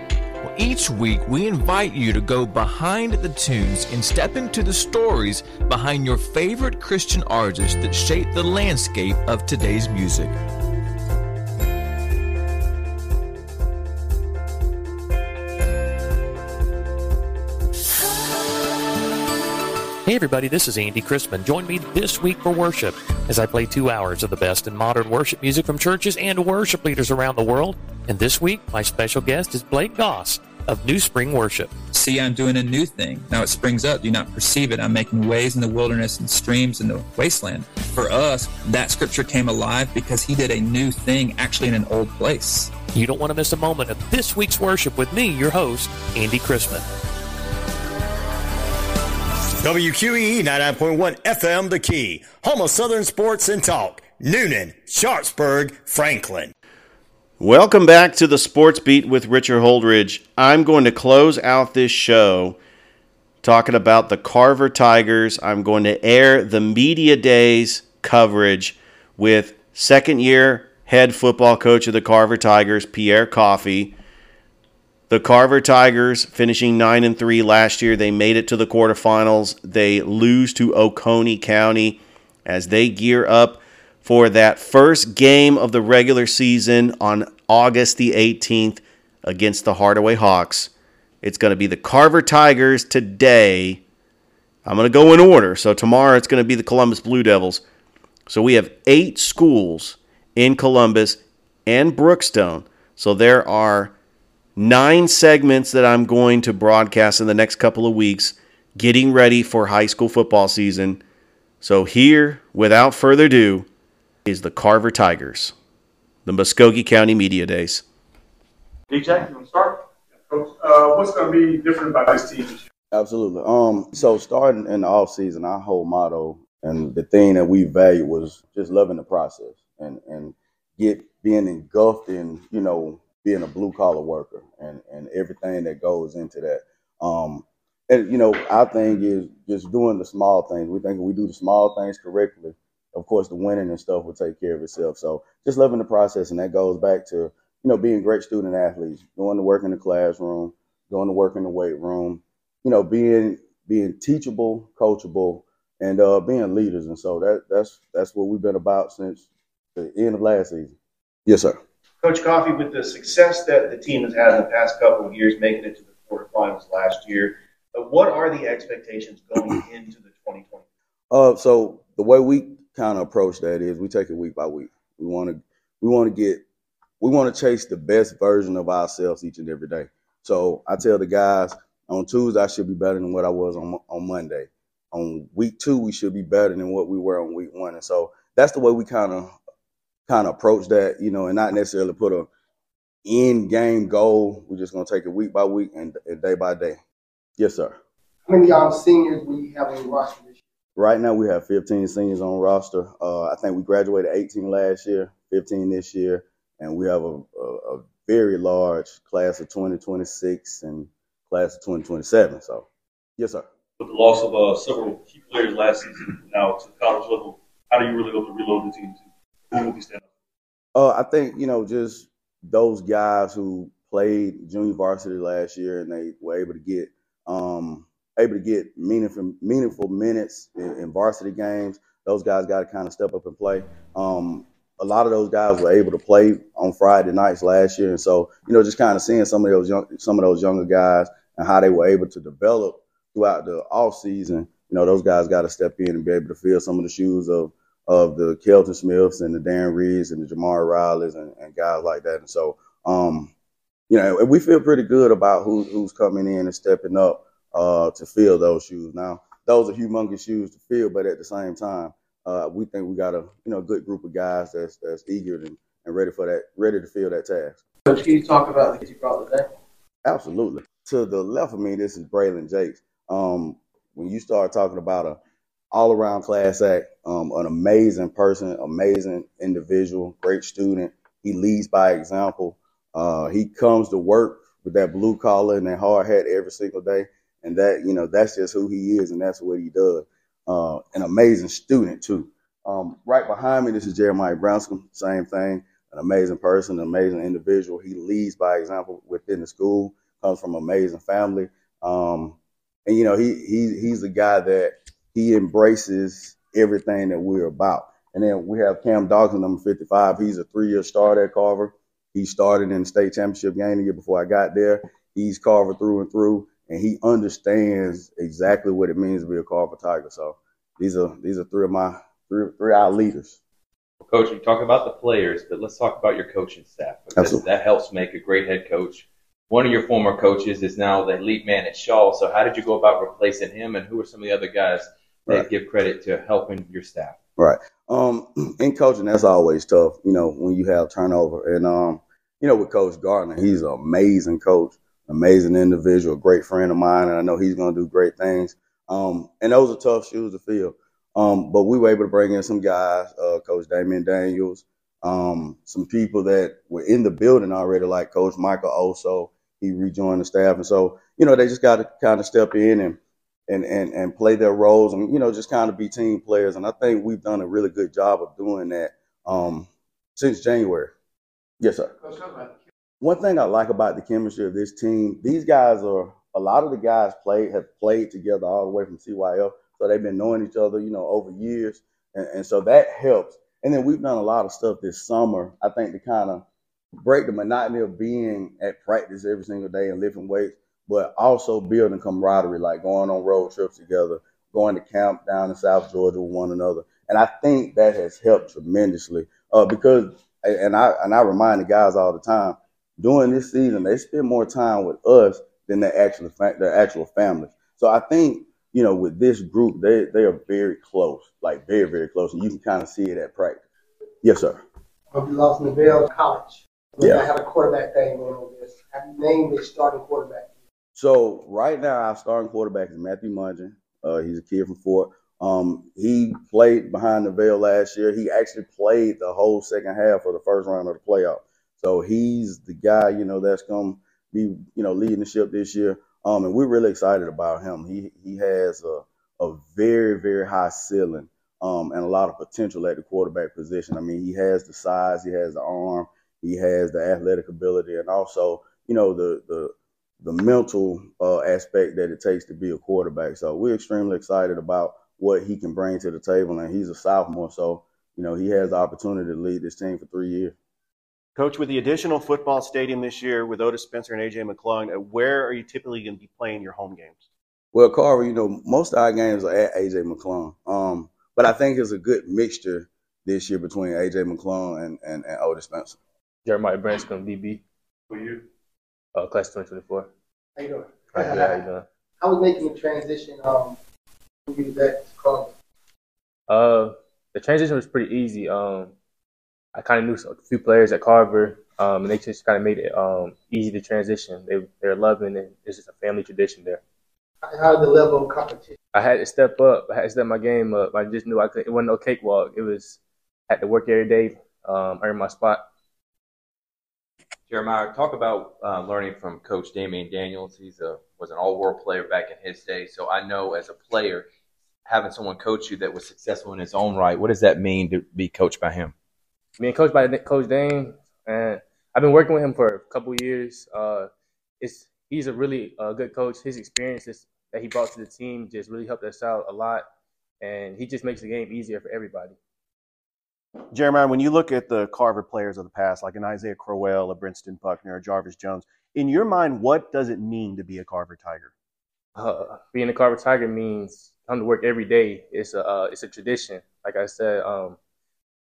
Each week, we invite you to go behind the tunes and step into the stories behind your favorite Christian artists that shape the landscape of today's music. Hey everybody, this is Andy Christman. Join me this week for worship as I play two hours of the best in modern worship music from churches and worship leaders around the world. And this week, my special guest is Blake Goss of New Spring Worship. See, I'm doing a new thing. Now it springs up. Do not perceive it? I'm making ways in the wilderness and streams in the wasteland. For us, that scripture came alive because he did a new thing actually in an old place. You don't want to miss a moment of this week's worship with me, your host, Andy Christman. WQEE 99.1 FM The Key, home of Southern Sports and Talk. Newnan, Sharpsburg, Franklin. Welcome back to the Sports Beat with Richard Holdridge. I'm going to close out this show talking about the Carver Tigers. I'm going to air the Media Days coverage with second year head football coach of the Carver Tigers, Pierre Coffey. The Carver Tigers finishing 9 and 3 last year. They made it to the quarterfinals. They lose to Oconee County as they gear up for that first game of the regular season on August the 18th against the Hardaway Hawks. It's going to be the Carver Tigers today. I'm going to go in order. So tomorrow it's going to be the Columbus Blue Devils. So we have eight schools in Columbus and Brookstone. So there are nine segments that I'm going to broadcast in the next couple of weeks, getting ready for high school football season. So, here, without further ado, is the Carver Tigers, the Muscogee County Media Days. DJ, you want to start? Coach, uh, what's going to be different about this team? Absolutely. Um, so starting in the off season, our whole motto and the thing that we value was just loving the process and and get being engulfed in you know being a blue collar worker and, and everything that goes into that. Um, and you know, our thing is just doing the small things. We think if we do the small things correctly, of course, the winning and stuff will take care of itself. So just loving the process, and that goes back to you know being great student athletes, going to work in the classroom, going to work in the weight room, you know, being being teachable, coachable, and uh, being leaders. And so that that's that's what we've been about since the end of last season. Yes, sir. Coach Coffey, with the success that the team has had in the past couple of years, making it to the quarterfinals last year, uh, what are the expectations going into the 2020? Uh, so the way we kind of approach that is we take it week by week. We want to we want to get we want to chase the best version of ourselves each and every day. So I tell the guys on Tuesday I should be better than what I was on on Monday. On week two we should be better than what we were on week one, and so that's the way we kind of kind of approach that, you know, and not necessarily put a end game goal. We're just gonna take it week by week and, and day by day. Yes, sir. How many y'all seniors we have on the roster? Right now we have 15 seniors on roster. Uh, I think we graduated 18 last year, 15 this year, and we have a, a, a very large class of 2026 and class of 2027. So, yes, sir. With the loss of uh, several key players last season, now to college level, how do you really go to reload the team to uh, I think you know just those guys who played junior varsity last year and they were able to get um, able to get meaningful meaningful minutes in, in varsity games. Those guys got to kind of step up and play. Um, a lot of those guys were able to play on Friday nights last year, and so you know just kind of seeing some of those young, some of those younger guys and how they were able to develop throughout the off season. You know those guys got to step in and be able to fill some of the shoes of of the Kelton Smiths and the Darren Reeds and the Jamar Rileys and, and guys like that. And so, um, you know, we feel pretty good about who, who's coming in and stepping up uh, to fill those shoes. Now, those are humongous shoes to fill, but at the same time, uh, we think we got a you know good group of guys that's that's eager and, and ready for that, ready to fill that task. Coach, can you talk about the kids you brought today? Absolutely. To the left of me, this is Braylon Jakes. Um, when you start talking about a all around class act, um, an amazing person, amazing individual, great student. He leads by example. Uh, he comes to work with that blue collar and that hard hat every single day. And that, you know, that's just who he is and that's what he does. Uh, an amazing student, too. Um, right behind me, this is Jeremiah Branscombe. Same thing. An amazing person, an amazing individual. He leads by example within the school, comes from an amazing family. Um, and, you know, he, he he's the guy that he embraces everything that we're about. And then we have Cam Dawson, number 55. He's a three year starter at Carver. He started in the state championship game the year before I got there. He's Carver through and through, and he understands exactly what it means to be a Carver Tiger. So these are these are three of my three three our leaders. Coach, you talk about the players, but let's talk about your coaching staff because Absolutely. that helps make a great head coach. One of your former coaches is now the lead man at Shaw. So how did you go about replacing him, and who are some of the other guys that Right. give credit to helping your staff? Right. Um, in coaching, that's always tough, you know, when you have turnover. And, um, you know, with Coach Gardner, he's an amazing coach, amazing individual, a great friend of mine, and I know he's going to do great things. Um, and those are tough shoes to fill. Um, but we were able to bring in some guys, uh, Coach Damian Daniels, um, some people that were in the building already, like Coach Michael Oso. He rejoined the staff. And so, you know, they just got to kind of step in and and, and, and play their roles and, you know, just kind of be team players. And I think we've done a really good job of doing that um, since January. Yes, sir. Coach, One thing I like about the chemistry of this team, these guys are a lot of the guys played have played together all the way from CYO, so they've been knowing each other, you know, over years, and, and so that helps. And then we've done a lot of stuff this summer, I think, to kind of break the monotony of being at practice every single day and lifting weights, but also building camaraderie, like going on road trips together, going to camp down in South Georgia with one another. And I think that has helped tremendously uh, because, and I and I remind the guys all the time, during this season, they spend more time with us than their actual their actual families. So I think you know with this group, they they are very close, like very very close, and you can kind of see it at practice. Yes, sir. Hope you lost Neville College. Yeah. I have a quarterback thing going on this. Have you named a starting quarterback? So right now, our starting quarterback is Matthew Mungin. Uh, he's a kid from Fort. Um, he played behind the veil last year. He actually played the whole second half of the first round of the playoff. So he's the guy, you know, that's going to be, you know, leading the ship this year. Um, and we're really excited about him. He he has a a very very high ceiling um, and a lot of potential at the quarterback position. I mean, he has the size, he has the arm, he has the athletic ability, and also, you know, the the the mental uh, aspect that it takes to be a quarterback. So we're extremely excited about what he can bring to the table, and he's a sophomore, so you know he has the opportunity to lead this team for three years. Coach, with the additional football stadium this year with Otis Spencer and AJ McClung, uh, where are you typically going to be playing your home games? Well, Carver, you know, most of our games are at AJ McClung. Um, but I think it's a good mixture this year between AJ McClung and, and, and Otis Spencer. Jeremiah Branscombe, DB. For you? Uh, class 2024. How you doing? Right, good. How you doing? How was making the transition um, from you back to college? Uh, the transition was pretty easy. Um, I kind of knew a few players at Carver, um, and they just kind of made it um, easy to transition. They they're loving it. It's just a family tradition there. How the level of competition? I had to step up. I had to step my game up. I just knew I could. It wasn't no cakewalk. It was had to work every day, um, earn my spot. Jeremiah, talk about uh, learning from Coach Damian Daniels. He's a was an All World player back in his day. So I know as a player, having someone coach you that was successful in his own right, what does that mean to be coached by him? Me and coach by Coach Dane, and I've been working with him for a couple years. Uh, it's he's a really uh, good coach. His experiences that he brought to the team just really helped us out a lot, and he just makes the game easier for everybody. Jeremiah, when you look at the Carver players of the past, like an Isaiah Crowell, a Brinston Buckner, a Jarvis Jones, in your mind, what does it mean to be a Carver Tiger? uh, being a Carver Tiger means come to work every day. It's a uh, it's a tradition. Like I said, um,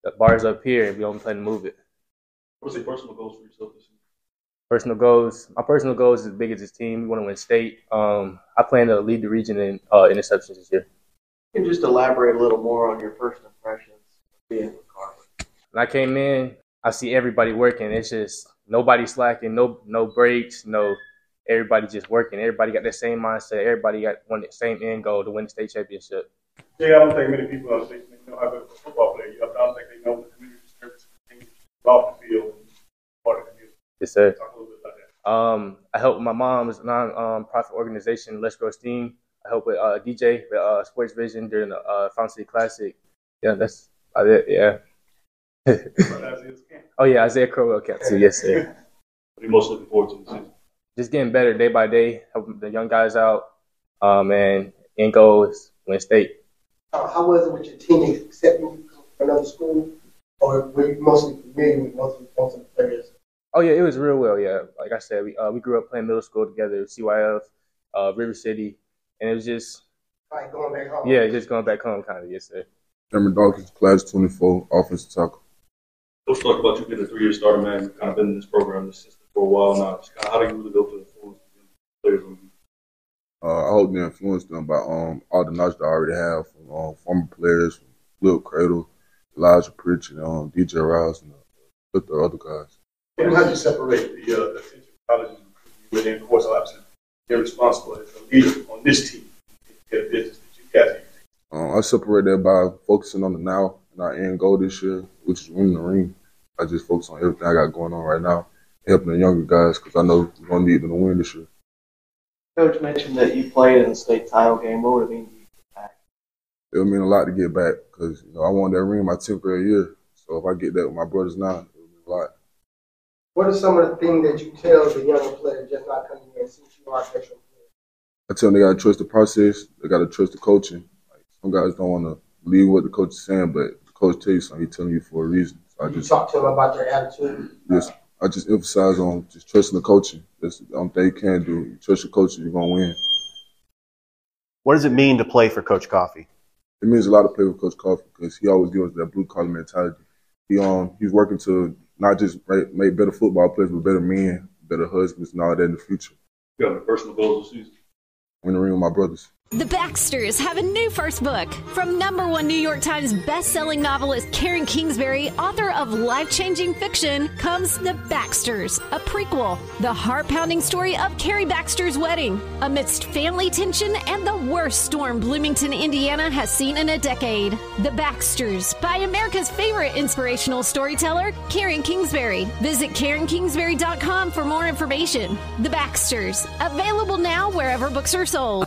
the bar's up here, and we only plan to move it. What's your personal goals for yourself this season? Personal goals. My personal goals is as big as this team. We want to win state. Um, I plan to lead the region in uh, interceptions this year. You Can just elaborate a little more on your first impressions being with Carver? When I came in, I see everybody working. It's just nobody slacking, no no breaks, no everybody just working. Everybody got the same mindset. Everybody got one the same end goal to win the state championship. Yeah, I don't think many people on station know how good of a football player you are. I don't think they know the community service things off the field and part of the community. Yes, sir. Talk a little bit about that. Um, I help my mom's non-profit organization, Let's Grow Steam. I help with uh, DJ with uh, Sports Vision during the uh, Fountain City Classic. Yeah, that's about it. Yeah. oh yeah, Isaiah Crowell camp too. Yes, sir. What are you most looking forward to this season? Just getting better day by day, helping the young guys out. Um, and end goal is win state. Uh, how was it with your teammates accepting you from another school, or were you mostly familiar with most of, most of the players? Oh yeah, it was real well. Yeah, like I said, we uh, we grew up playing middle school together, CYF, uh, River City, and it was just Like going back home. yeah, just going back home, kind of. Yes, sir. Cameron Dawkins, class 24, offensive tackle. Coach talked about you being a three-year starter, man. You've kind of been in this program, this system for a while now. Just kind of, how do you really build to influence the players on you? Uh, I hope to influence them by um, all the knowledge that I already have from um, former players, from Lil Cradle, Elijah Pritchard, um, DJ Rouse, and uh, the other guys. And how do you separate the, uh, the attention colleges within, of course, obviously, you're responsible as a leader on this team. You get a business that you got to Um, I separate that by focusing on the now and our end goal this year, which is winning the ring. I just focus on everything I got going on right now, helping the younger guys because I know we're going to need them to win this year. Coach mentioned that you played in the state title game. What would it mean to you? It'll mean a lot to get back because you know I won that ring my 10th grade year. So if I get that with my brothers now, it'll mean a lot. What are some of the things that you tell the younger players just not coming here since you are a veteran player? I tell them they got to trust the process. They got to trust the coaching. Like some guys don't want to believe what the coach is saying, but the coach tells you something. He's telling you for a reason. So I You just talk to them about their attitude. Yes, I just emphasize on just trusting the coaching. That's the only thing you can do. You trust your coach, you're gonna win. What does it mean to play for Coach Coffey? It means a lot to play with Coach Coffey because he always gives us that blue collar mentality. He um he's working to not just make, make better football players, but better men, better husbands, and all that in the future. You have any personal goals this season? Win the ring with my brothers. The Baxters have a new first book from number one New York Times best-selling novelist Karen Kingsbury, author of life-changing fiction, comes The Baxters, a prequel, the heart-pounding story of Carrie Baxter's wedding. Amidst family tension and the worst storm Bloomington, Indiana has seen in a decade. The Baxters, by America's favorite inspirational storyteller, Karen Kingsbury. Visit KarenKingsbury.com for more information. The Baxters, available now wherever books are sold.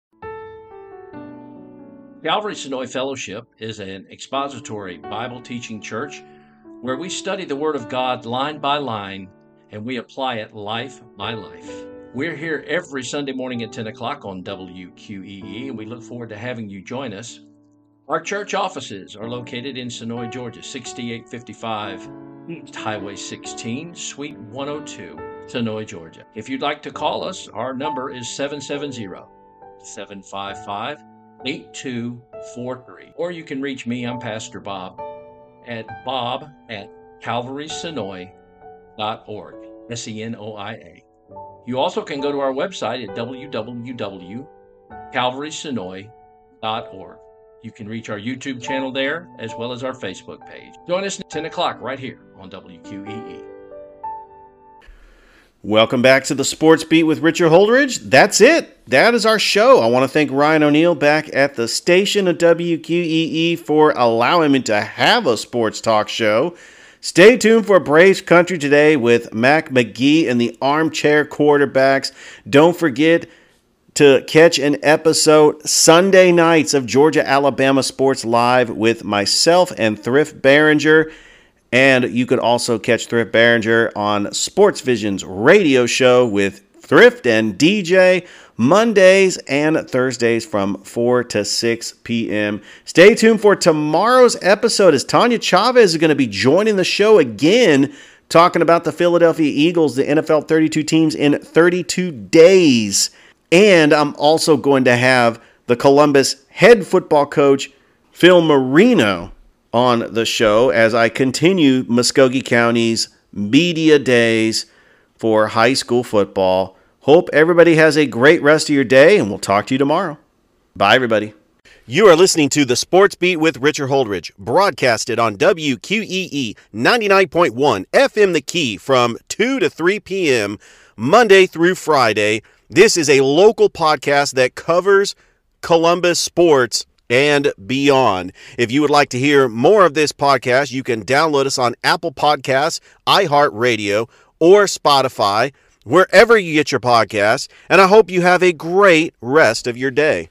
Calvary Senoia Fellowship is an expository Bible teaching church where we study the Word of God line by line and we apply it life by life. We're here every Sunday morning at 10 o'clock on WQEE, and we look forward to having you join us. Our church offices are located in Senoia, Georgia, 6855 East Highway 16, Suite 102, Senoia, Georgia. If you'd like to call us, our number is 770 755 8243. Or you can reach me, I'm Pastor Bob, at bob at calvarysenoia.org. S E N O I A. You also can go to our website at www.calvarysenoia.org. You can reach our YouTube channel there as well as our Facebook page. Join us at 10 o'clock right here on WQEE. Welcome back to the Sports Beat with Richard Holdridge. That's it. That is our show. I want to thank Ryan O'Neill back at the station of WQEE for allowing me to have a sports talk show. Stay tuned for Braves Country today with Mac McGee and the Armchair Quarterbacks. Don't forget to catch an episode Sunday nights of Georgia Alabama Sports Live with myself and Thrift Barringer. And you could also catch Thrift Barringer on Sports Vision's radio show with Thrift and DJ Mondays and Thursdays from 4 to 6 p.m. Stay tuned for tomorrow's episode as Taña Chavez is going to be joining the show again talking about the Philadelphia Eagles, the NFL 32 teams in 32 days. And I'm also going to have the Columbus head football coach, Phil Marino, on the show as I continue Muscogee County's media days for high school football. Hope everybody has a great rest of your day, and we'll talk to you tomorrow. Bye, everybody. You are listening to the Sports Beat with Richard Holdridge, broadcasted on WQEE 99.1 FM The Key from 2 to 3 p.m. Monday through Friday. This is a local podcast that covers Columbus sports and beyond. If you would like to hear more of this podcast, you can download us on Apple Podcasts, iHeartRadio, or Spotify, wherever you get your podcasts. And I hope you have a great rest of your day.